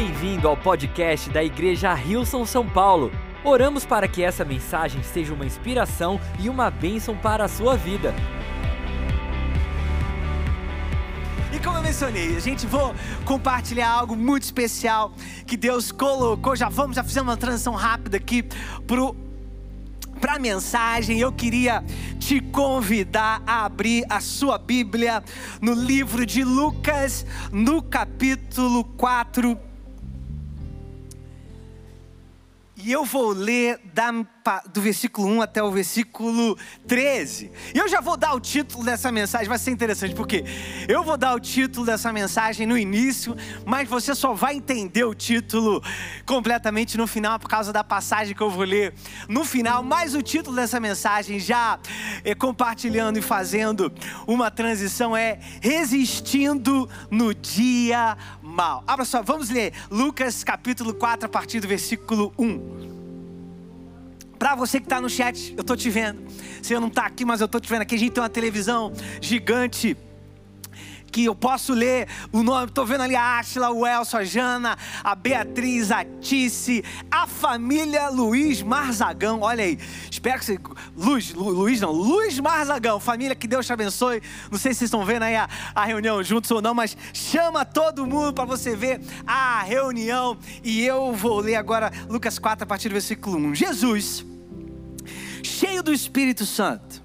Bem-vindo ao podcast da Igreja Rilson São Paulo. Oramos para que essa mensagem seja uma inspiração e uma bênção para a sua vida. E como eu mencionei, a gente vou compartilhar algo muito especial que Deus colocou. Já vamos, já fizemos uma transição rápida aqui para a mensagem, eu queria te convidar a abrir a sua Bíblia no livro de Lucas, no capítulo 4. E eu vou ler da, do versículo 1 até o versículo 13. E eu já vou dar o título dessa mensagem, vai ser interessante, porque eu vou dar o título dessa mensagem no início, mas você só vai entender o título completamente no final, por causa da passagem que eu vou ler no final. Mas o título dessa mensagem, já é, compartilhando e fazendo uma transição, é Resistindo no Dia Mal. Abra só, vamos ler Lucas capítulo 4, a partir do versículo 1. Para você que está no chat, eu estou te vendo. Você não está aqui, mas eu estou te vendo aqui. A gente tem uma televisão gigante que eu posso ler o nome, estou vendo ali a Ashla, o Elson, a Jana, a Beatriz, a Tice, a família Luiz Marzagão, olha aí, espero que você, Luz, Lu, Luiz não, Luiz Marzagão, família que Deus te abençoe, não sei se vocês estão vendo aí a, a reunião juntos ou não, mas chama todo mundo para você ver a reunião, e eu vou ler agora Lucas 4 a partir do versículo 1, Jesus, cheio do Espírito Santo,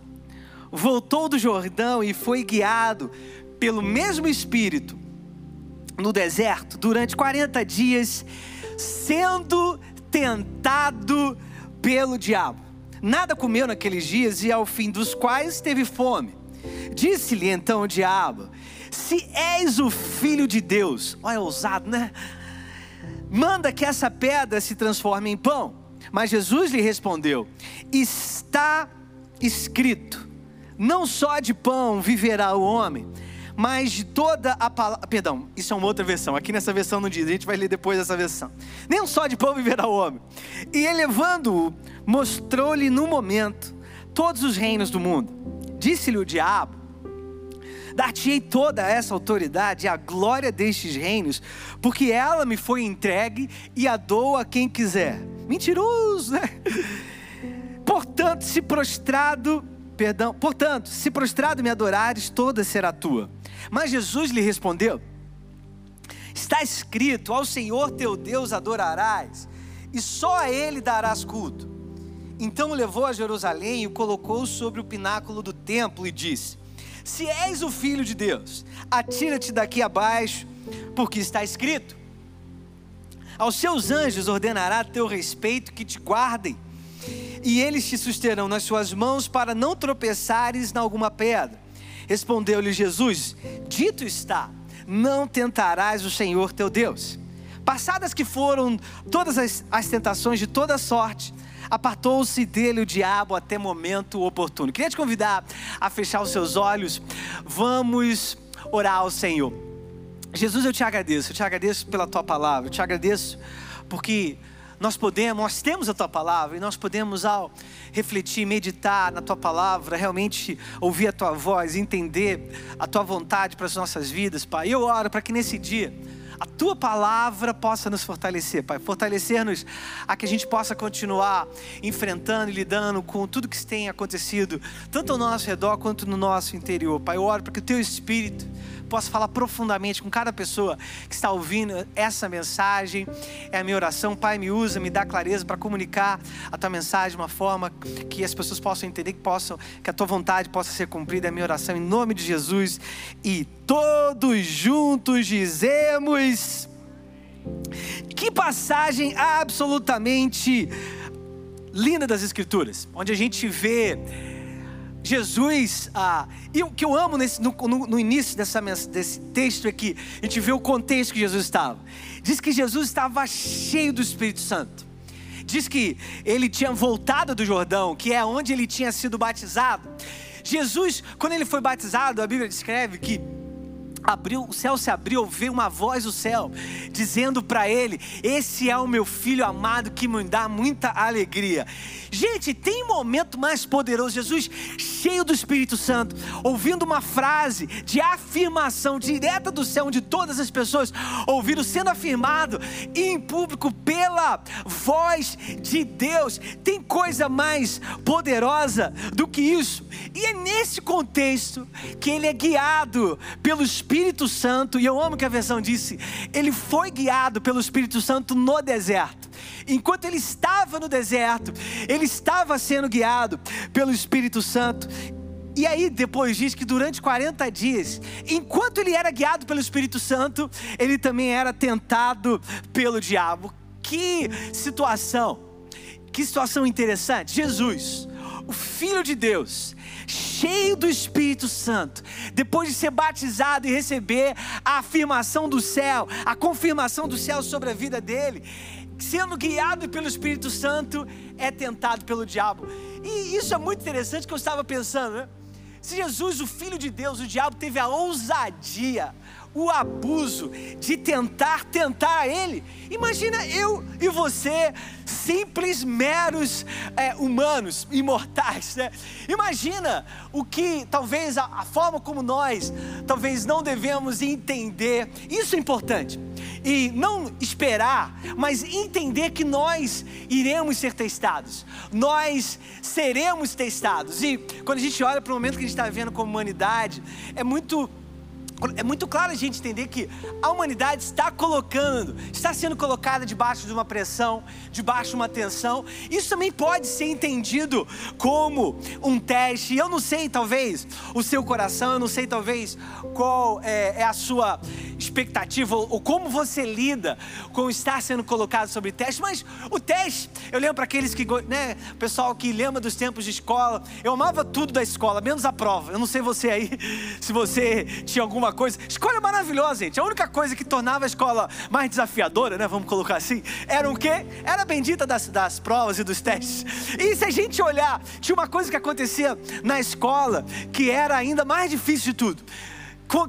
voltou do Jordão e foi guiado pelo mesmo Espírito no deserto durante 40 dias, sendo tentado pelo diabo. Nada comeu naqueles dias e ao fim dos quais teve fome. Disse-lhe então o diabo: Se és o filho de Deus, olha, ousado, né? Manda que essa pedra se transforme em pão. Mas Jesus lhe respondeu: Está escrito: Não só de pão viverá o homem, mas de toda a palavra. Perdão, isso é uma outra versão. Aqui nessa versão não diz, a gente vai ler depois dessa versão. Nem só de pão viverá o homem. E elevando-o, mostrou-lhe no momento todos os reinos do mundo. Disse-lhe o diabo: Dar-te-ei toda essa autoridade e a glória destes reinos, porque ela me foi entregue e a dou a quem quiser. Mentiroso, né? Portanto, se prostrado, perdão, portanto, se prostrado me adorares, toda será tua. Mas Jesus lhe respondeu: Está escrito: Ao Senhor teu Deus adorarás, e só a Ele darás culto. Então o levou a Jerusalém e o colocou sobre o pináculo do templo e disse: Se és o filho de Deus, atira-te daqui abaixo, porque está escrito: Aos seus anjos ordenará teu respeito que te guardem, e eles te susterão nas suas mãos para não tropeçares em alguma pedra. Respondeu-lhe Jesus: Dito está, não tentarás o Senhor teu Deus. Passadas que foram todas as, as tentações de toda sorte, apartou-se dele o diabo até momento oportuno. Queria te convidar a fechar os seus olhos, vamos orar ao Senhor. Jesus, eu te agradeço, eu te agradeço pela tua palavra, eu te agradeço porque nós podemos, nós temos a tua palavra e nós podemos, ao refletir, meditar na tua palavra, realmente ouvir a tua voz, entender a tua vontade para as nossas vidas, Pai. Eu oro para que nesse dia a tua palavra possa nos fortalecer, Pai. Fortalecer-nos a que a gente possa continuar enfrentando e lidando com tudo que tem acontecido, tanto ao nosso redor quanto no nosso interior, Pai. Eu oro para que o teu espírito possa falar profundamente com cada pessoa que está ouvindo essa mensagem. É a minha oração, Pai, me usa, me dá clareza para comunicar a tua mensagem de uma forma que as pessoas possam entender, que possam, que a tua vontade possa ser cumprida. É a minha oração em nome de Jesus. E todos juntos dizemos: que passagem absolutamente linda das Escrituras, onde a gente vê Jesus, ah, e o que eu amo nesse, no, no, no, início dessa, desse texto é que a gente vê o contexto que Jesus estava. Diz que Jesus estava cheio do Espírito Santo. Diz que ele tinha voltado do Jordão, que é onde ele tinha sido batizado. Jesus, quando ele foi batizado, a Bíblia descreve que abriu, o céu se abriu, veio uma voz do céu dizendo para ele: Esse é o meu filho amado que me dá muita alegria. Gente, tem momento mais poderoso. Jesus, cheio do Espírito Santo, ouvindo uma frase de afirmação direta do céu, onde todas as pessoas ouviram, sendo afirmado em público pela voz de Deus. Tem coisa mais poderosa do que isso. E é nesse contexto que ele é guiado pelo Espírito Santo, e eu amo que a versão disse, ele foi guiado pelo Espírito Santo no deserto. Enquanto ele estava no deserto, ele estava sendo guiado pelo Espírito Santo. E aí, depois diz que durante 40 dias, enquanto ele era guiado pelo Espírito Santo, ele também era tentado pelo diabo. Que situação! Que situação interessante. Jesus, o Filho de Deus, cheio do Espírito Santo, depois de ser batizado e receber a afirmação do céu, a confirmação do céu sobre a vida dele, sendo guiado pelo Espírito Santo, é tentado pelo diabo. E isso é muito interessante que eu estava pensando, né? Se Jesus, o Filho de Deus, o diabo teve a ousadia, o abuso de tentar tentar ele. Imagina eu e você, simples, meros é, humanos, imortais. Né? Imagina o que talvez a, a forma como nós, talvez não devemos entender. Isso é importante. E não esperar, mas entender que nós iremos ser testados. Nós seremos testados. E quando a gente olha para o momento que a gente está vivendo como humanidade, é muito é muito claro a gente entender que a humanidade está colocando, está sendo colocada debaixo de uma pressão, debaixo de uma tensão. Isso também pode ser entendido como um teste. Eu não sei, talvez, o seu coração, eu não sei, talvez, qual é, é a sua expectativa ou, como você lida com estar sendo colocado sobre teste. Mas o teste, eu lembro para aqueles que, né, pessoal que lembra dos tempos de escola, eu amava tudo da escola, menos a prova. Eu não sei você aí, se você tinha alguma coisa. Escola é maravilhosa, gente. A única coisa que tornava a escola mais desafiadora, né? Vamos colocar assim, era o quê? Era a bendita das, das provas e dos testes. E se a gente olhar, tinha uma coisa que acontecia na escola que era ainda mais difícil de tudo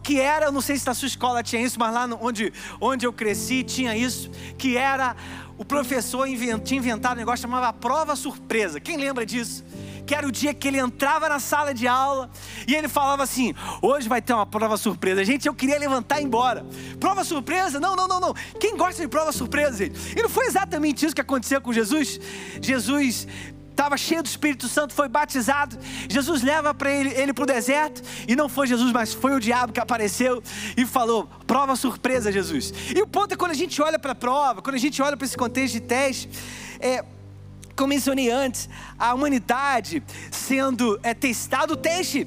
que era, eu não sei se na sua escola tinha isso, mas lá onde, onde eu cresci tinha isso, que era o professor invent, tinha inventado um negócio chamava prova surpresa. Quem lembra disso? que era o dia que ele entrava na sala de aula e ele falava assim: hoje vai ter uma prova surpresa. Gente, eu queria levantar e ir embora. Prova surpresa? Não, não, não, não. Quem gosta de prova surpresa, gente? E não foi exatamente isso que aconteceu com Jesus. Jesus estava cheio do Espírito Santo, foi batizado. Jesus leva para ele, ele para o deserto, e não foi Jesus, mas foi o diabo que apareceu e falou: prova surpresa, Jesus. E o ponto é quando a gente olha para a prova, quando a gente olha para esse contexto de teste, é, como mencionei antes, a humanidade sendo é, testado. O teste,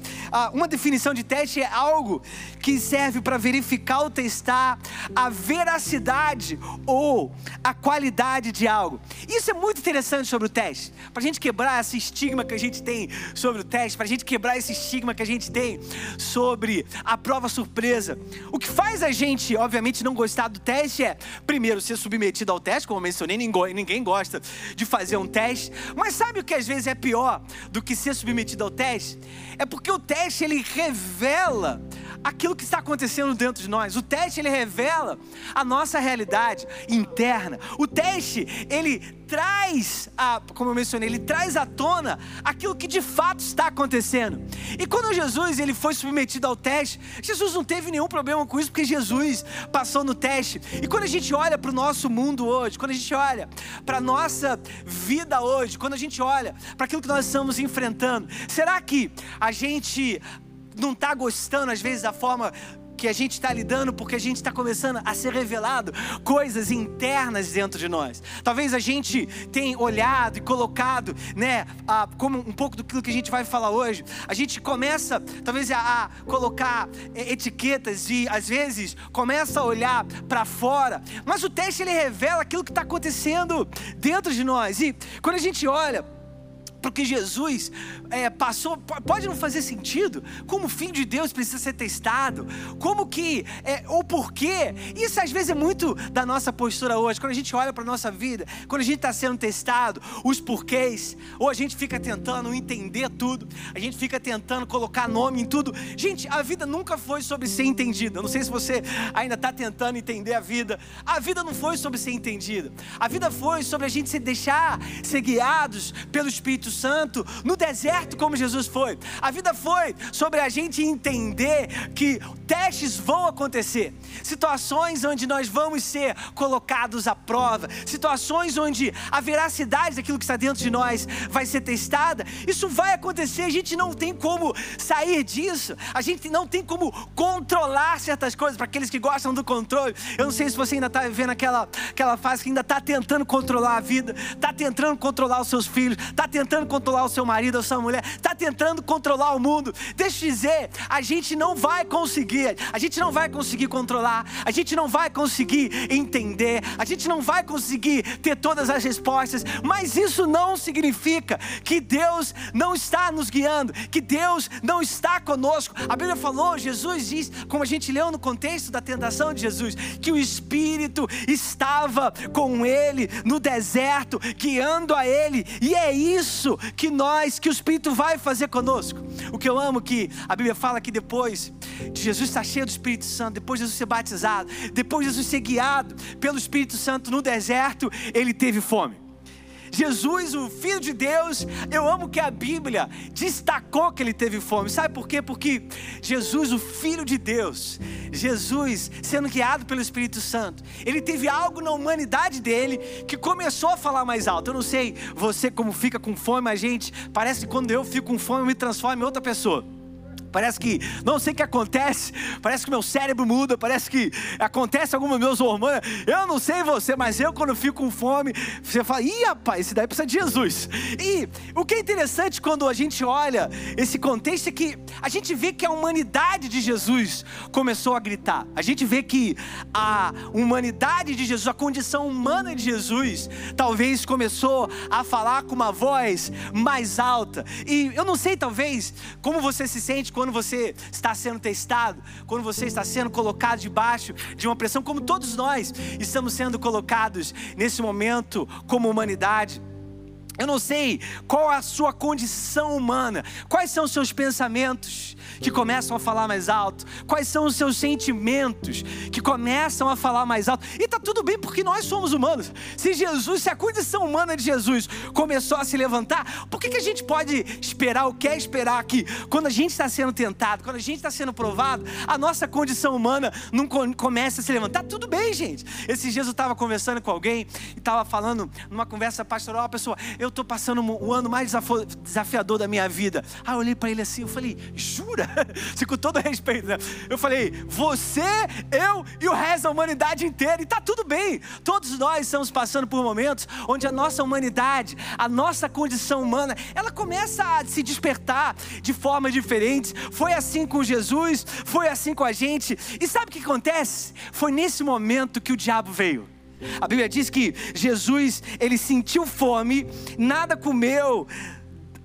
uma definição de teste é algo que serve para verificar ou testar a veracidade ou a qualidade de algo. Isso é muito interessante sobre o teste. Para a gente quebrar esse estigma que a gente tem sobre o teste, para a gente quebrar esse estigma que a gente tem sobre a prova surpresa. O que faz a gente, obviamente, não gostar do teste é, primeiro, ser submetido ao teste, como eu mencionei, ninguém gosta de fazer um teste. Mas sabe o que às vezes é pior do que ser submetido ao teste? É porque o teste ele revela aquilo que está acontecendo dentro de nós. O teste ele revela a nossa realidade interna. O teste ele traz, a, como eu mencionei, ele traz à tona aquilo que de fato está acontecendo. E quando Jesus ele foi submetido ao teste, Jesus não teve nenhum problema com isso porque Jesus passou no teste. E quando a gente olha para o nosso mundo hoje, quando a gente olha para a nossa vida hoje, quando a gente olha para aquilo que nós estamos enfrentando, será que a gente não está gostando, às vezes, da forma que a gente está lidando porque a gente está começando a ser revelado coisas internas dentro de nós. Talvez a gente tenha olhado e colocado, né, a, como um pouco do que a gente vai falar hoje. A gente começa, talvez, a, a colocar etiquetas e às vezes começa a olhar para fora. Mas o teste ele revela aquilo que está acontecendo dentro de nós. E quando a gente olha porque Jesus é, passou, pode não fazer sentido, como filho de Deus precisa ser testado, como que, é, ou porquê, isso às vezes é muito da nossa postura hoje, quando a gente olha para a nossa vida, quando a gente está sendo testado, os porquês, ou a gente fica tentando entender tudo, a gente fica tentando colocar nome em tudo, gente, a vida nunca foi sobre ser entendida, não sei se você ainda está tentando entender a vida, a vida não foi sobre ser entendida, a vida foi sobre a gente se deixar ser guiados pelo Espírito Espírito Santo no deserto, como Jesus foi. A vida foi sobre a gente entender que testes vão acontecer, situações onde nós vamos ser colocados à prova, situações onde a veracidade daquilo que está dentro de nós vai ser testada. Isso vai acontecer, a gente não tem como sair disso, a gente não tem como controlar certas coisas. Para aqueles que gostam do controle, eu não sei se você ainda está vivendo aquela, aquela fase que ainda está tentando controlar a vida, está tentando controlar os seus filhos, está tentando tentando controlar o seu marido ou sua mulher, está tentando controlar o mundo. Deixa eu dizer, a gente não vai conseguir, a gente não vai conseguir controlar, a gente não vai conseguir entender, a gente não vai conseguir ter todas as respostas, mas isso não significa que Deus não está nos guiando, que Deus não está conosco. A Bíblia falou, Jesus diz, como a gente leu no contexto da tentação de Jesus, que o Espírito estava com ele no deserto, guiando a ele, e é isso isso que nós, que o Espírito vai fazer conosco. O que eu amo que a Bíblia fala que depois de Jesus estar cheio do Espírito Santo, depois de Jesus ser batizado, depois de Jesus ser guiado pelo Espírito Santo no deserto, ele teve fome. Jesus, o Filho de Deus, eu amo que a Bíblia destacou que ele teve fome. Sabe por quê? Porque Jesus, o Filho de Deus, Jesus, sendo guiado pelo Espírito Santo, ele teve algo na humanidade dele que começou a falar mais alto. Eu não sei você como fica com fome, mas gente, parece que quando eu fico com fome eu me transformo em outra pessoa. Parece que não sei o que acontece, parece que meu cérebro muda, parece que acontece algum dos meus hormônios. Eu não sei você, mas eu quando fico com fome, você fala, ih rapaz, esse daí precisa de Jesus. E o que é interessante quando a gente olha esse contexto é que a gente vê que a humanidade de Jesus começou a gritar. A gente vê que a humanidade de Jesus, a condição humana de Jesus, talvez começou a falar com uma voz mais alta. E eu não sei, talvez, como você se sente quando você está sendo testado, quando você está sendo colocado debaixo de uma pressão, como todos nós estamos sendo colocados nesse momento como humanidade. Eu não sei qual a sua condição humana, quais são os seus pensamentos que começam a falar mais alto, quais são os seus sentimentos que começam a falar mais alto. E tá tudo bem porque nós somos humanos. Se Jesus, se a condição humana de Jesus começou a se levantar, por que, que a gente pode esperar ou quer esperar que quando a gente está sendo tentado, quando a gente está sendo provado, a nossa condição humana não comece a se levantar? Tudo bem, gente. Esses dias eu estava conversando com alguém e estava falando numa conversa pastoral, a pessoa, eu eu estou passando o ano mais desafiador da minha vida. Aí eu olhei para ele assim, eu falei, jura? Se com todo respeito, né? Eu falei, você, eu e o resto da humanidade inteira, e está tudo bem. Todos nós estamos passando por momentos onde a nossa humanidade, a nossa condição humana, ela começa a se despertar de forma diferente. Foi assim com Jesus, foi assim com a gente. E sabe o que acontece? Foi nesse momento que o diabo veio. A Bíblia diz que Jesus, ele sentiu fome, nada comeu,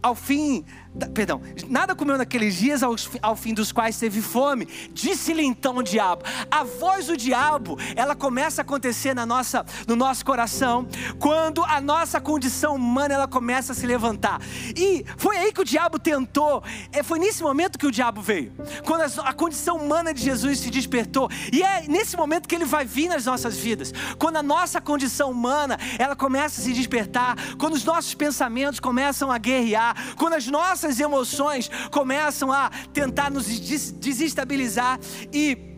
ao fim Perdão, nada comeu naqueles dias ao, ao fim dos quais teve fome. Disse-lhe então o diabo. A voz do diabo, ela começa a acontecer na nossa, no nosso coração quando a nossa condição humana ela começa a se levantar. E foi aí que o diabo tentou. É, foi nesse momento que o diabo veio. Quando a, a condição humana de Jesus se despertou. E é nesse momento que ele vai vir nas nossas vidas. Quando a nossa condição humana ela começa a se despertar. Quando os nossos pensamentos começam a guerrear. Quando as nossas nossas emoções começam a tentar nos desestabilizar e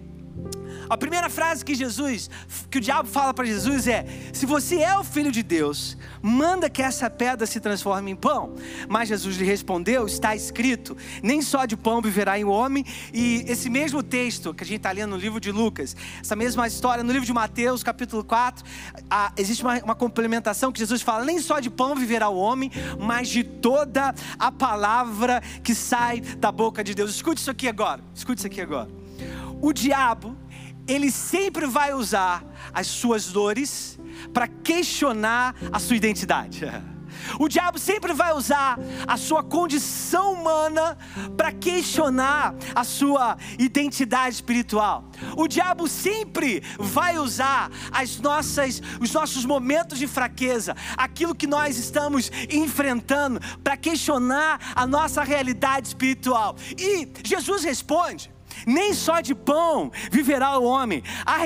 a primeira frase que Jesus, que o diabo fala para Jesus é: Se você é o filho de Deus, manda que essa pedra se transforme em pão. Mas Jesus lhe respondeu: Está escrito, nem só de pão viverá o homem. E esse mesmo texto que a gente está lendo no livro de Lucas, essa mesma história no livro de Mateus, capítulo 4, existe uma, uma complementação que Jesus fala: Nem só de pão viverá o homem, mas de toda a palavra que sai da boca de Deus. Escute isso aqui agora. Escute isso aqui agora. O diabo ele sempre vai usar as suas dores para questionar a sua identidade. O diabo sempre vai usar a sua condição humana para questionar a sua identidade espiritual. O diabo sempre vai usar as nossas, os nossos momentos de fraqueza, aquilo que nós estamos enfrentando, para questionar a nossa realidade espiritual. E Jesus responde nem só de pão viverá o homem. A.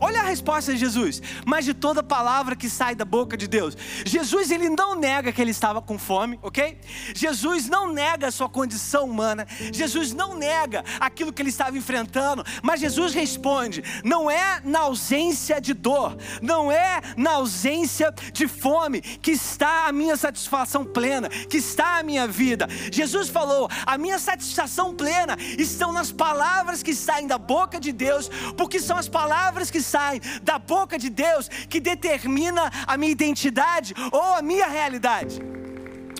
Olha a resposta de Jesus, mas de toda palavra que sai da boca de Deus. Jesus ele não nega que ele estava com fome, ok? Jesus não nega a sua condição humana. Jesus não nega aquilo que ele estava enfrentando, mas Jesus responde: não é na ausência de dor, não é na ausência de fome que está a minha satisfação plena, que está a minha vida. Jesus falou: a minha satisfação plena estão nas palavras que saem da boca de Deus, porque são as palavras que saem da boca de Deus que determina a minha identidade ou a minha realidade.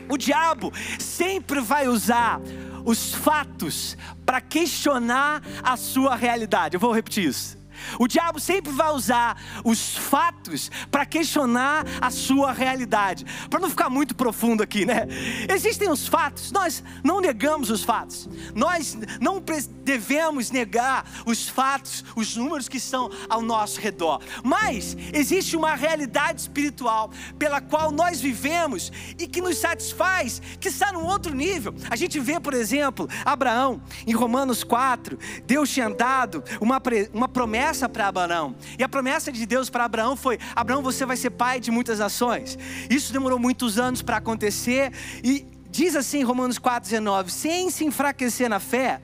O diabo sempre vai usar os fatos para questionar a sua realidade. Eu vou repetir isso. O diabo sempre vai usar os fatos para questionar a sua realidade. Para não ficar muito profundo aqui, né? Existem os fatos, nós não negamos os fatos. Nós não devemos negar os fatos, os números que estão ao nosso redor. Mas existe uma realidade espiritual pela qual nós vivemos e que nos satisfaz, que está num outro nível. A gente vê, por exemplo, Abraão, em Romanos 4, Deus tinha dado uma, uma promessa promessa para Abraão. E a promessa de Deus para Abraão foi: Abraão, você vai ser pai de muitas nações. Isso demorou muitos anos para acontecer. E diz assim Romanos 4,19: sem se enfraquecer na fé,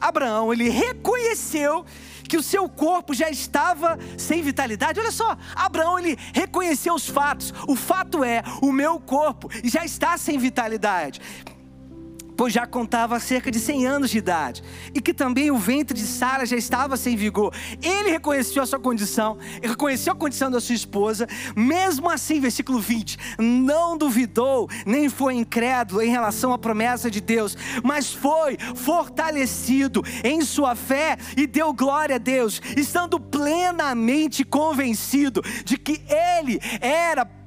Abraão ele reconheceu que o seu corpo já estava sem vitalidade. Olha só, Abraão ele reconheceu os fatos. O fato é, o meu corpo já está sem vitalidade pois já contava cerca de 100 anos de idade, e que também o ventre de Sara já estava sem vigor. Ele reconheceu a sua condição, reconheceu a condição da sua esposa, mesmo assim, versículo 20, não duvidou, nem foi incrédulo em relação à promessa de Deus, mas foi fortalecido em sua fé e deu glória a Deus, estando plenamente convencido de que ele era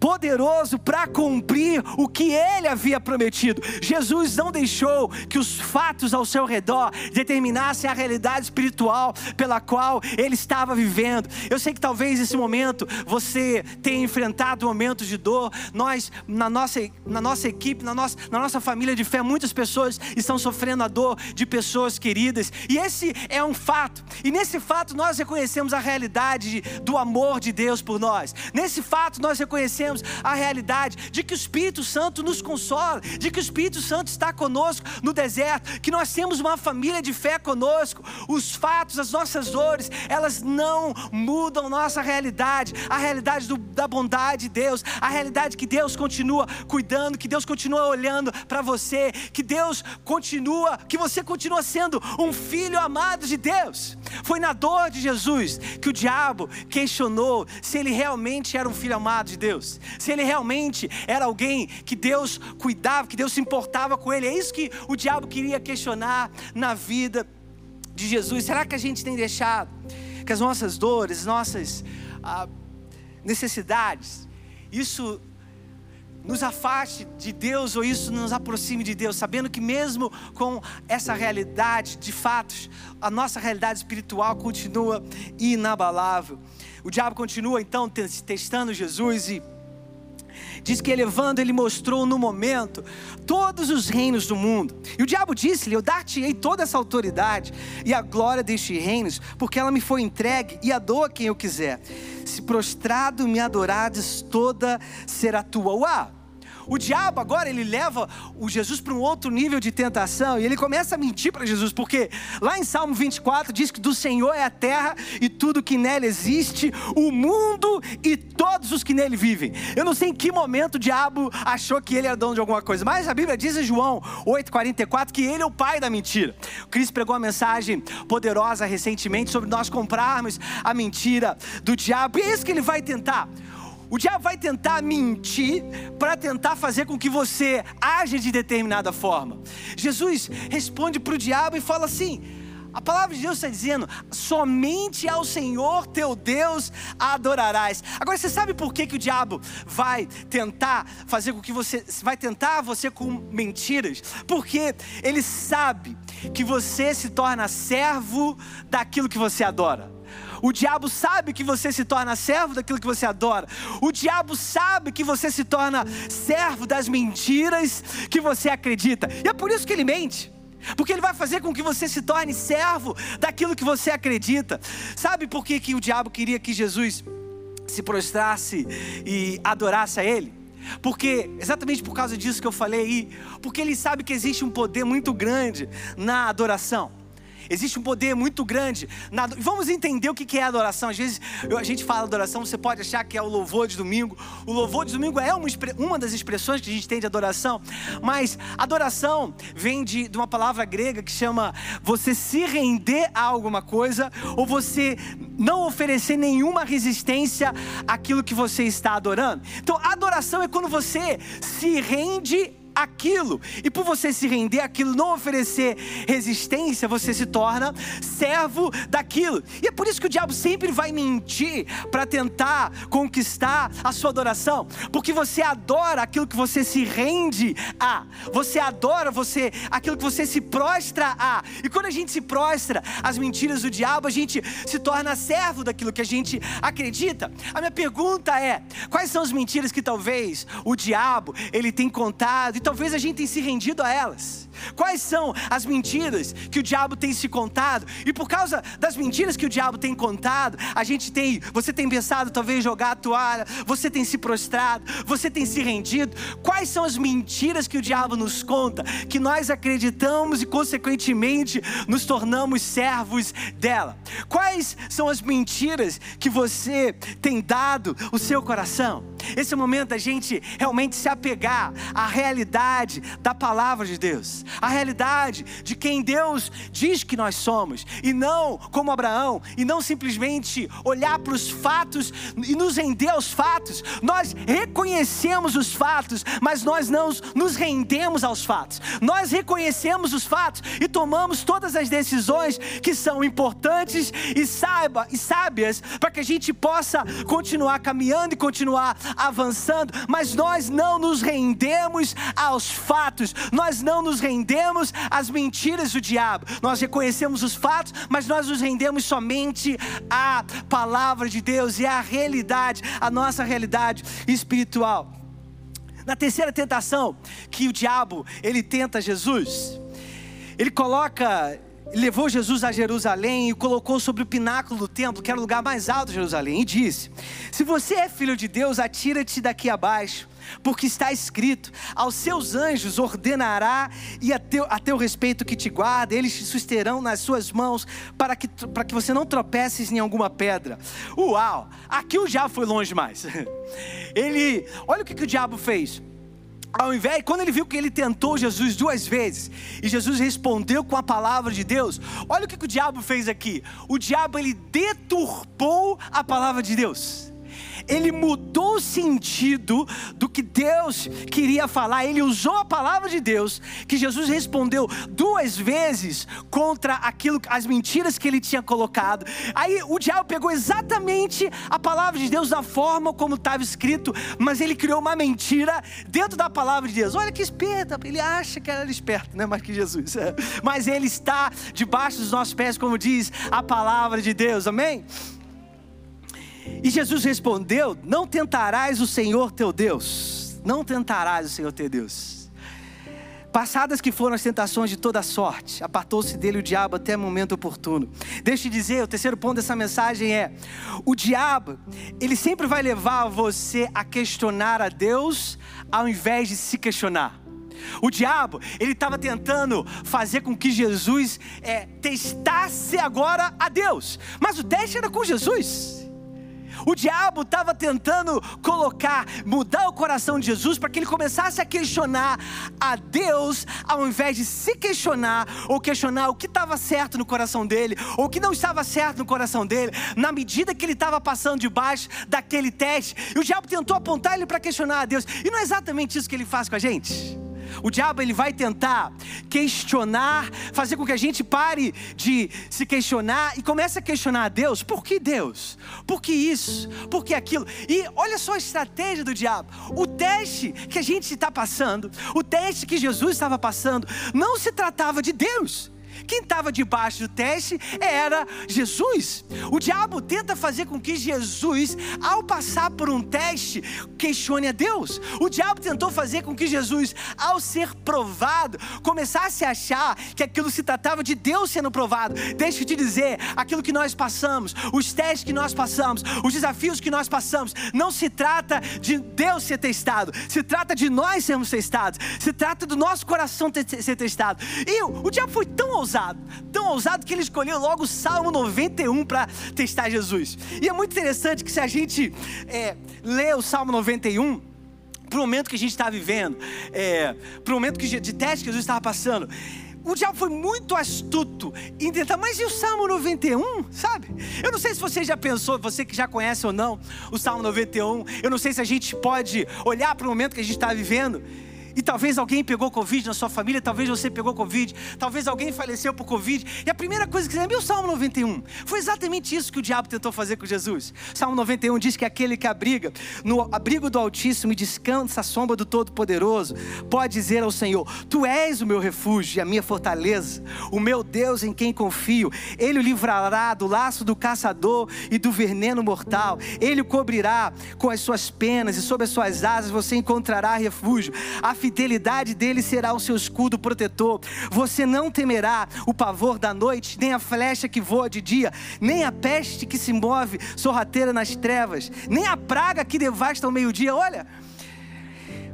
poderoso para cumprir o que ele havia prometido. Jesus não deixou que os fatos ao seu redor determinassem a realidade espiritual pela qual ele estava vivendo. Eu sei que talvez nesse momento você tenha enfrentado momentos de dor. Nós, na nossa, na nossa equipe, na nossa, na nossa família de fé, muitas pessoas estão sofrendo a dor de pessoas queridas. E esse é um fato. E nesse fato nós reconhecemos a realidade do amor de Deus por nós. Nesse fato nós reconhecemos a realidade de que o Espírito Santo nos consola, de que o Espírito Santo está conosco no deserto, que nós temos uma família de fé conosco. Os fatos, as nossas dores, elas não mudam nossa realidade, a realidade do, da bondade de Deus, a realidade que Deus continua cuidando, que Deus continua olhando para você, que Deus continua, que você continua sendo um filho amado de Deus. Foi na dor de Jesus que o diabo questionou se ele realmente era um filho amado de Deus se ele realmente era alguém que Deus cuidava, que Deus se importava com ele. É isso que o diabo queria questionar na vida de Jesus. Será que a gente tem deixado que as nossas dores, nossas ah, necessidades, isso nos afaste de Deus ou isso nos aproxime de Deus, sabendo que mesmo com essa realidade de fatos, a nossa realidade espiritual continua inabalável. O diabo continua então testando Jesus e Diz que elevando, ele mostrou no momento todos os reinos do mundo. E o diabo disse-lhe: Eu dar-te-ei toda essa autoridade e a glória destes reinos, porque ela me foi entregue e a dou a quem eu quiser. Se prostrado me adorares, toda será tua. Uau! O diabo agora ele leva o Jesus para um outro nível de tentação e ele começa a mentir para Jesus, porque lá em Salmo 24 diz que do Senhor é a terra e tudo que nela existe, o mundo e todos os que nele vivem. Eu não sei em que momento o diabo achou que ele era dono de alguma coisa, mas a Bíblia diz em João 8:44 que ele é o pai da mentira. O Cristo pregou uma mensagem poderosa recentemente sobre nós comprarmos a mentira do diabo. E é isso que ele vai tentar. O diabo vai tentar mentir para tentar fazer com que você age de determinada forma. Jesus responde para o diabo e fala assim: A palavra de Deus está dizendo: somente ao Senhor teu Deus adorarás. Agora você sabe por que, que o diabo vai tentar fazer com que você vai tentar você com mentiras? Porque ele sabe que você se torna servo daquilo que você adora. O diabo sabe que você se torna servo daquilo que você adora. O diabo sabe que você se torna servo das mentiras que você acredita. E é por isso que ele mente. Porque ele vai fazer com que você se torne servo daquilo que você acredita. Sabe por que, que o diabo queria que Jesus se prostrasse e adorasse a ele? Porque, exatamente por causa disso que eu falei aí, porque ele sabe que existe um poder muito grande na adoração. Existe um poder muito grande. Na... Vamos entender o que é adoração. Às vezes a gente fala adoração, você pode achar que é o louvor de domingo. O louvor de domingo é uma, uma das expressões que a gente tem de adoração. Mas adoração vem de, de uma palavra grega que chama você se render a alguma coisa ou você não oferecer nenhuma resistência àquilo que você está adorando. Então, adoração é quando você se rende aquilo. E por você se render aquilo, não oferecer resistência, você se torna servo daquilo. E é por isso que o diabo sempre vai mentir para tentar conquistar a sua adoração, porque você adora aquilo que você se rende a. Você adora você aquilo que você se prostra a. E quando a gente se prostra às mentiras do diabo, a gente se torna servo daquilo que a gente acredita. A minha pergunta é: quais são as mentiras que talvez o diabo ele tem contado talvez a gente tenha se rendido a elas. Quais são as mentiras que o diabo tem se contado? E por causa das mentiras que o diabo tem contado, a gente tem, você tem pensado talvez jogar a toalha, você tem se prostrado, você tem se rendido. Quais são as mentiras que o diabo nos conta, que nós acreditamos e consequentemente nos tornamos servos dela? Quais são as mentiras que você tem dado o seu coração? Esse é o momento da gente realmente se apegar à realidade da palavra de Deus a realidade de quem Deus diz que nós somos, e não como Abraão, e não simplesmente olhar para os fatos e nos render aos fatos. Nós reconhecemos os fatos, mas nós não nos rendemos aos fatos. Nós reconhecemos os fatos e tomamos todas as decisões que são importantes e saiba e sábias para que a gente possa continuar caminhando e continuar avançando, mas nós não nos rendemos aos fatos. Nós não nos rendemos rendemos às mentiras do diabo. Nós reconhecemos os fatos, mas nós nos rendemos somente à palavra de Deus e à realidade, a nossa realidade espiritual. Na terceira tentação que o diabo ele tenta Jesus, ele coloca levou Jesus a Jerusalém e colocou sobre o pináculo do templo, que era o lugar mais alto de Jerusalém, e disse: Se você é filho de Deus, atira-te daqui abaixo porque está escrito: aos seus anjos ordenará e a teu, a teu respeito que te guarda, eles te susterão nas suas mãos para que, para que você não tropeces em alguma pedra. Uau! Aqui o diabo foi longe demais. Ele, olha o que, que o diabo fez ao invés, quando ele viu que ele tentou Jesus duas vezes e Jesus respondeu com a palavra de Deus, olha o que, que o diabo fez aqui. O diabo ele deturpou a palavra de Deus ele mudou o sentido do que Deus queria falar. Ele usou a palavra de Deus, que Jesus respondeu duas vezes contra aquilo, as mentiras que ele tinha colocado. Aí o diabo pegou exatamente a palavra de Deus da forma como estava escrito, mas ele criou uma mentira dentro da palavra de Deus. Olha que esperto, ele acha que era esperto, né? Mais que Jesus. Mas ele está debaixo dos nossos pés, como diz a palavra de Deus. Amém? E Jesus respondeu: Não tentarás o Senhor teu Deus, não tentarás o Senhor teu Deus. Passadas que foram as tentações de toda sorte, apartou-se dele o diabo até o momento oportuno. Deixa eu dizer, o terceiro ponto dessa mensagem é: o diabo, ele sempre vai levar você a questionar a Deus ao invés de se questionar. O diabo, ele estava tentando fazer com que Jesus é, testasse agora a Deus, mas o teste era com Jesus. O diabo estava tentando colocar, mudar o coração de Jesus para que ele começasse a questionar a Deus, ao invés de se questionar ou questionar o que estava certo no coração dele ou o que não estava certo no coração dele, na medida que ele estava passando debaixo daquele teste. E o diabo tentou apontar ele para questionar a Deus, e não é exatamente isso que ele faz com a gente. O diabo ele vai tentar questionar, fazer com que a gente pare de se questionar e comece a questionar a Deus. Por que Deus? Por que isso? Por que aquilo? E olha só a estratégia do diabo. O teste que a gente está passando, o teste que Jesus estava passando, não se tratava de Deus. Quem estava debaixo do teste era Jesus. O diabo tenta fazer com que Jesus, ao passar por um teste, questione a Deus. O diabo tentou fazer com que Jesus, ao ser provado, começasse a achar que aquilo se tratava de Deus sendo provado. Deixa eu te dizer, aquilo que nós passamos, os testes que nós passamos, os desafios que nós passamos, não se trata de Deus ser testado, se trata de nós sermos testados, se trata do nosso coração ser testado. E o, o diabo foi tão ousado ousado, tão ousado que ele escolheu logo o Salmo 91 para testar Jesus. E é muito interessante que se a gente é, lê o Salmo 91, para o momento que a gente está vivendo, é, para o momento que, de teste que Jesus estava passando, o diabo foi muito astuto em tentar, mas e o Salmo 91, sabe? Eu não sei se você já pensou, você que já conhece ou não o Salmo 91, eu não sei se a gente pode olhar para o momento que a gente está vivendo e talvez alguém pegou Covid na sua família, talvez você pegou Covid, talvez alguém faleceu por Covid. E a primeira coisa que você lembra é o Salmo 91. Foi exatamente isso que o diabo tentou fazer com Jesus. Salmo 91 diz que aquele que abriga no abrigo do Altíssimo e descansa à sombra do Todo-Poderoso, pode dizer ao Senhor: Tu és o meu refúgio e a minha fortaleza, o meu Deus em quem confio. Ele o livrará do laço do caçador e do veneno mortal. Ele o cobrirá com as suas penas e sob as suas asas você encontrará refúgio. A fidelidade dele será o seu escudo protetor. Você não temerá o pavor da noite, nem a flecha que voa de dia, nem a peste que se move sorrateira nas trevas, nem a praga que devasta ao meio-dia. Olha,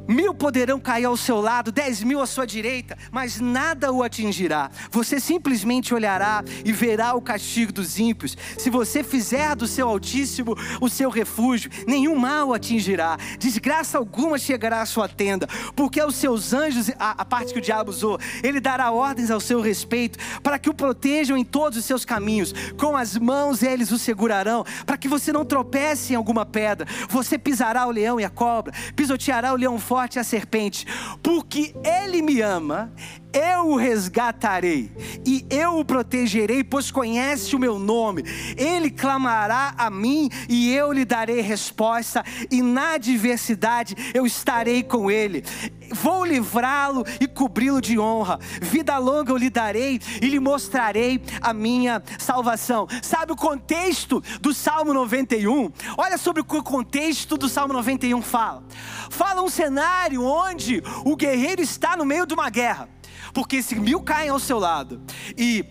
Mil poderão cair ao seu lado, dez mil à sua direita, mas nada o atingirá. Você simplesmente olhará e verá o castigo dos ímpios. Se você fizer do seu Altíssimo o seu refúgio, nenhum mal o atingirá. Desgraça alguma chegará à sua tenda, porque aos seus anjos, a, a parte que o diabo usou, ele dará ordens ao seu respeito, para que o protejam em todos os seus caminhos. Com as mãos eles o segurarão, para que você não tropece em alguma pedra. Você pisará o leão e a cobra, pisoteará o leão forte forte a serpente, porque ele me ama, eu o resgatarei e eu o protegerei, pois conhece o meu nome. Ele clamará a mim e eu lhe darei resposta, e na adversidade eu estarei com ele. Vou livrá-lo e cobri-lo de honra. Vida longa eu lhe darei e lhe mostrarei a minha salvação. Sabe o contexto do Salmo 91? Olha sobre o contexto do Salmo 91 fala. Fala um cenário onde o guerreiro está no meio de uma guerra. Porque se mil caem ao seu lado e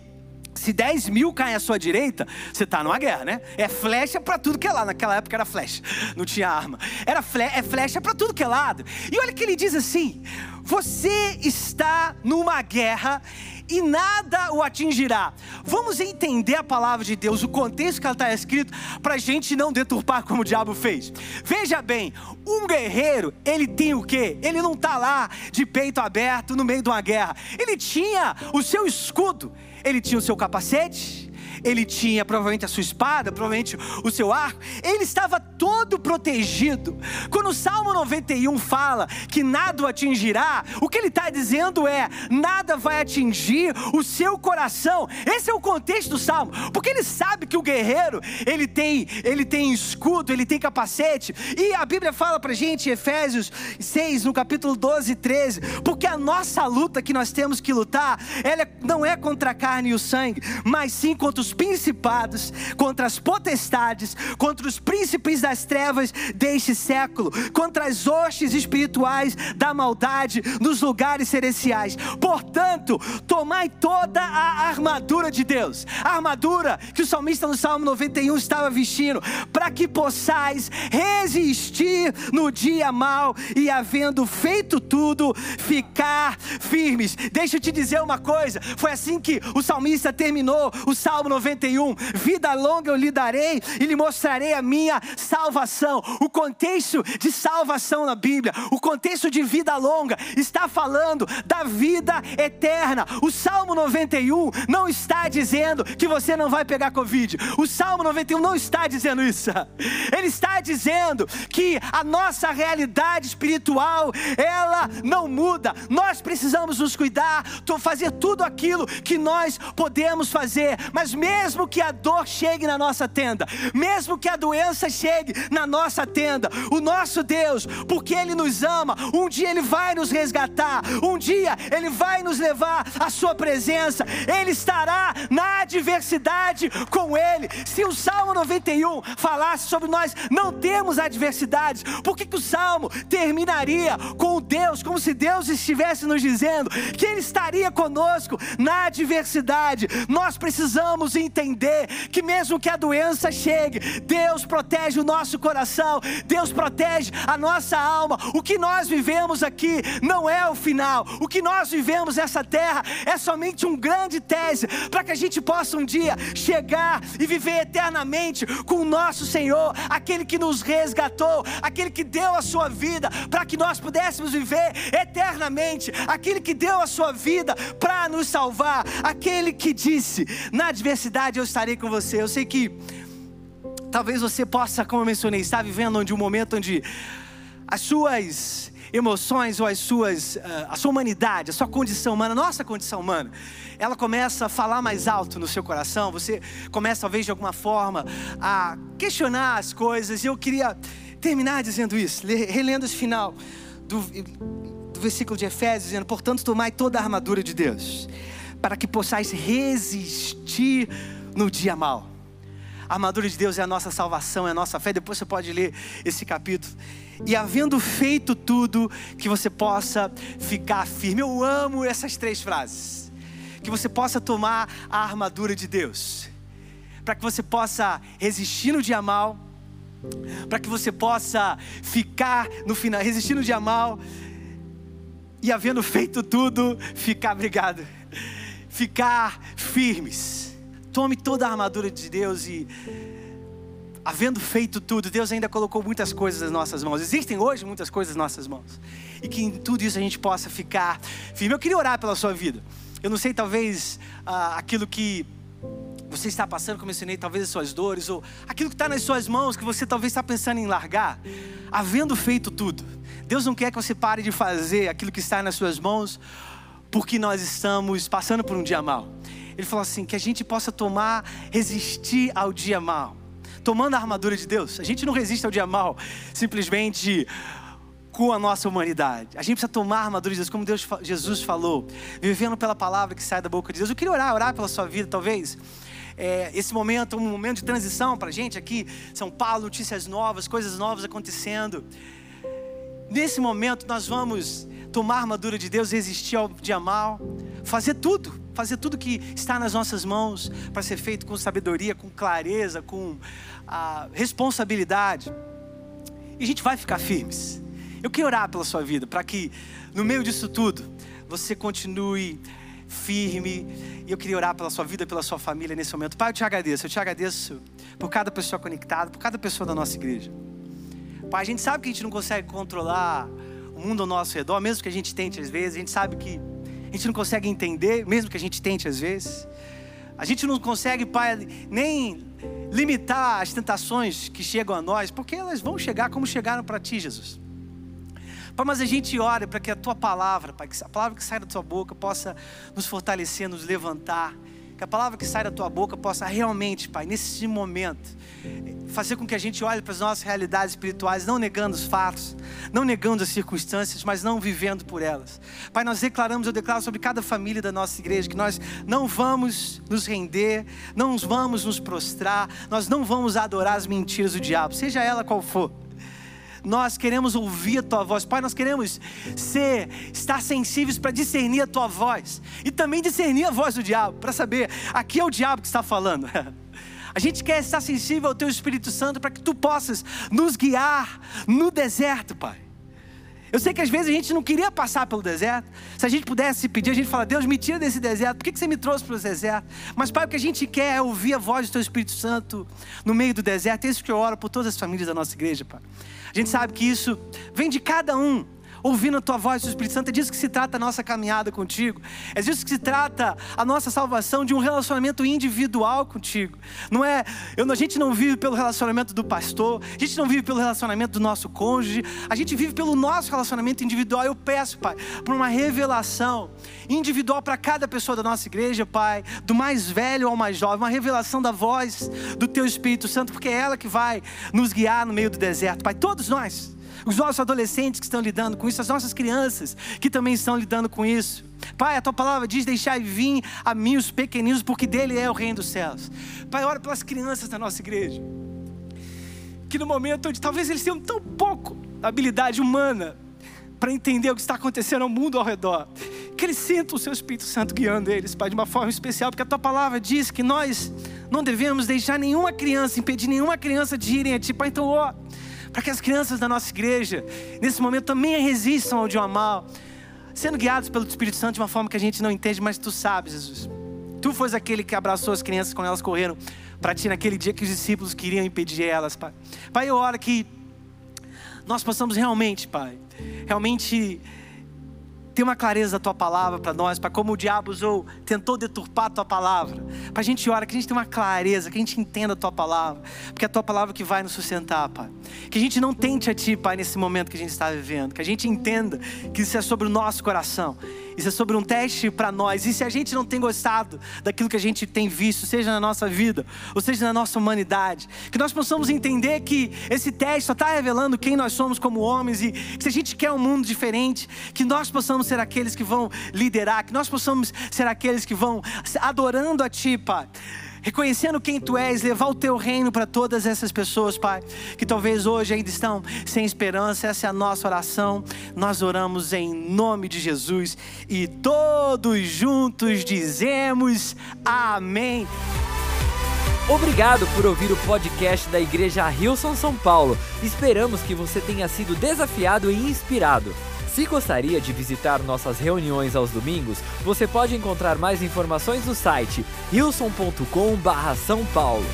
se 10 mil caem à sua direita, você está numa guerra, né? É flecha para tudo que é lado. Naquela época era flecha, não tinha arma. Era fle é flecha para tudo que é lado. E olha que ele diz assim: Você está numa guerra e nada o atingirá. Vamos entender a palavra de Deus, o contexto que ela está escrito, para a gente não deturpar como o diabo fez. Veja bem, um guerreiro, ele tem o quê? Ele não está lá de peito aberto no meio de uma guerra. Ele tinha o seu escudo, ele tinha o seu capacete, ele tinha provavelmente a sua espada, provavelmente o seu arco, ele estava todo protegido. Quando o Salmo 91 fala que nada o atingirá, o que ele está dizendo é: nada vai atingir o seu coração. Esse é o contexto do Salmo, porque ele sabe que o guerreiro ele tem, ele tem escudo, ele tem capacete, e a Bíblia fala para gente em Efésios 6, no capítulo 12 e 13, porque a nossa luta que nós temos que lutar, ela é, não é contra a carne e o sangue, mas sim contra os principados, contra as potestades, contra os príncipes das trevas deste século, contra as hostes espirituais da maldade nos lugares celestiais. Portanto, tomai toda a armadura de Deus, a armadura que o salmista no Salmo 91 estava vestindo, para que possais resistir no dia mal e, havendo feito tudo, ficar firmes. Deixa eu te dizer uma coisa: foi assim que o salmista terminou o Salmo 91 91, vida longa eu lhe darei e lhe mostrarei a minha salvação. O contexto de salvação na Bíblia, o contexto de vida longa, está falando da vida eterna. O Salmo 91 não está dizendo que você não vai pegar Covid. O Salmo 91 não está dizendo isso. Ele está dizendo que a nossa realidade espiritual, ela não muda. Nós precisamos nos cuidar, fazer tudo aquilo que nós podemos fazer, mas mesmo que a dor chegue na nossa tenda, mesmo que a doença chegue na nossa tenda, o nosso Deus, porque Ele nos ama, um dia Ele vai nos resgatar, um dia Ele vai nos levar à Sua presença, Ele estará na adversidade com Ele. Se o Salmo 91 falasse sobre nós não temos adversidades, por que, que o Salmo terminaria com Deus, como se Deus estivesse nos dizendo que Ele estaria conosco na adversidade? Nós precisamos entender que, mesmo que a doença chegue, Deus protege o nosso coração, Deus protege a nossa alma. O que nós vivemos aqui não é o final, o que nós vivemos nessa terra é somente um grande tese para que a gente possa um dia chegar e viver eternamente com o nosso Senhor, aquele que nos resgatou, aquele que deu a sua vida para que nós pudéssemos viver eternamente, aquele que deu a sua vida para nos salvar, aquele que disse: na adversidade eu estarei com você. Eu sei que talvez você possa, como eu mencionei, estar vivendo onde um momento onde as suas emoções ou as suas, ah, a sua humanidade, a sua condição humana, a nossa condição humana, ela começa a falar mais alto no seu coração, você começa talvez de alguma forma a questionar as coisas, e eu queria terminar dizendo isso, relendo esse final do, do versículo de Efésios, dizendo: Portanto, tomai toda a armadura de Deus, para que possais resistir no dia mal. A armadura de Deus é a nossa salvação, é a nossa fé. Depois você pode ler esse capítulo. E havendo feito tudo, que você possa ficar firme. Eu amo essas três frases. Que você possa tomar a armadura de Deus, para que você possa resistir no dia mal, para que você possa ficar no final, resistir no dia mal, e havendo feito tudo, ficar, obrigado, ficar firmes. Tome toda a armadura de Deus e havendo feito tudo, Deus ainda colocou muitas coisas nas nossas mãos. Existem hoje muitas coisas nas nossas mãos. E que em tudo isso a gente possa ficar firme. Eu queria orar pela sua vida. Eu não sei, talvez, ah, aquilo que você está passando, como eu mencionei, talvez as suas dores, ou aquilo que está nas suas mãos, que você talvez está pensando em largar, havendo feito tudo. Deus não quer que você pare de fazer aquilo que está nas suas mãos, porque nós estamos passando por um dia mal. Ele falou assim: que a gente possa tomar, resistir ao dia mal tomando a armadura de Deus. A gente não resiste ao dia mal simplesmente com a nossa humanidade. A gente precisa tomar a armadura de Deus, como Deus, Jesus falou, vivendo pela palavra que sai da boca de Deus. Eu queria orar, orar pela sua vida, talvez. É, esse momento, um momento de transição para a gente aqui, São Paulo, notícias novas, coisas novas acontecendo. Nesse momento, nós vamos tomar a armadura de Deus, resistir ao dia mal, fazer tudo, fazer tudo que está nas nossas mãos para ser feito com sabedoria, com clareza, com a responsabilidade. E a gente vai ficar firmes. Eu quero orar pela sua vida, para que no meio disso tudo você continue firme. E eu queria orar pela sua vida, pela sua família nesse momento. Pai, eu te agradeço. Eu te agradeço por cada pessoa conectada, por cada pessoa da nossa igreja. Pai, a gente sabe que a gente não consegue controlar mundo ao nosso redor, mesmo que a gente tente às vezes. A gente sabe que a gente não consegue entender, mesmo que a gente tente às vezes. A gente não consegue, Pai, nem limitar as tentações que chegam a nós, porque elas vão chegar como chegaram para ti, Jesus. Pai, mas a gente ora para que a tua palavra, Pai, que a palavra que sai da tua boca possa nos fortalecer, nos levantar, que a palavra que sai da tua boca possa realmente, Pai, nesse momento, fazer com que a gente olhe para as nossas realidades espirituais, não negando os fatos, não negando as circunstâncias, mas não vivendo por elas. Pai, nós declaramos, eu declaro sobre cada família da nossa igreja, que nós não vamos nos render, não vamos nos prostrar, nós não vamos adorar as mentiras do diabo, seja ela qual for nós queremos ouvir a tua voz. Pai, nós queremos ser, estar sensíveis para discernir a tua voz e também discernir a voz do diabo, para saber, aqui é o diabo que está falando. A gente quer estar sensível ao teu Espírito Santo para que tu possas nos guiar no deserto, Pai. Eu sei que às vezes a gente não queria passar pelo deserto. Se a gente pudesse pedir, a gente fala: Deus, me tira desse deserto. Por que você me trouxe para o deserto? Mas, Pai, o que a gente quer é ouvir a voz do Teu Espírito Santo no meio do deserto. É isso que eu oro por todas as famílias da nossa igreja, Pai. A gente sabe que isso vem de cada um ouvindo a tua voz, o Espírito Santo. É disso que se trata a nossa caminhada contigo. É disso que se trata a nossa salvação de um relacionamento individual contigo. Não é, eu, a gente não vive pelo relacionamento do pastor, a gente não vive pelo relacionamento do nosso cônjuge, a gente vive pelo nosso relacionamento individual. Eu peço, Pai, por uma revelação individual para cada pessoa da nossa igreja, Pai, do mais velho ao mais jovem, uma revelação da voz do Teu Espírito Santo, porque é ela que vai nos guiar no meio do deserto, Pai. Todos nós os nossos adolescentes que estão lidando com isso, as nossas crianças que também estão lidando com isso. Pai, a tua palavra diz: deixai vir a mim os pequeninos, porque dele é o reino dos céus. Pai, ora pelas crianças da nossa igreja, que no momento onde talvez eles tenham tão pouco habilidade humana para entender o que está acontecendo ao mundo ao redor, que eles sintam o seu Espírito Santo guiando eles, Pai, de uma forma especial, porque a tua palavra diz que nós não devemos deixar nenhuma criança, impedir nenhuma criança de irem a ti, Pai, então, ó para que as crianças da nossa igreja, nesse momento, também resistam ao dia mal, sendo guiados pelo Espírito Santo de uma forma que a gente não entende, mas tu sabes, Jesus. Tu foste aquele que abraçou as crianças quando elas correram para ti naquele dia que os discípulos queriam impedir elas, Pai. Pai, eu oro que nós possamos realmente, Pai, realmente ter uma clareza da tua palavra para nós, para como o diabo usou, tentou deturpar a tua palavra. Para a gente ora, que a gente tenha uma clareza, que a gente entenda a tua palavra, porque é a tua palavra que vai nos sustentar, Pai. Que a gente não tente a ti, Pai, nesse momento que a gente está vivendo, que a gente entenda que isso é sobre o nosso coração isso é sobre um teste para nós. E se a gente não tem gostado daquilo que a gente tem visto, seja na nossa vida, ou seja na nossa humanidade, que nós possamos entender que esse teste só está revelando quem nós somos como homens e que se a gente quer um mundo diferente, que nós possamos ser aqueles que vão liderar, que nós possamos ser aqueles que vão adorando a Ti, Pai reconhecendo quem tu és, levar o teu reino para todas essas pessoas, Pai, que talvez hoje ainda estão sem esperança. Essa é a nossa oração. Nós oramos em nome de Jesus e todos juntos dizemos amém. Obrigado por ouvir o podcast da Igreja Rilson São Paulo. Esperamos que você tenha sido desafiado e inspirado. Se gostaria de visitar nossas reuniões aos domingos, você pode encontrar mais informações no site wilson.com/são paulo.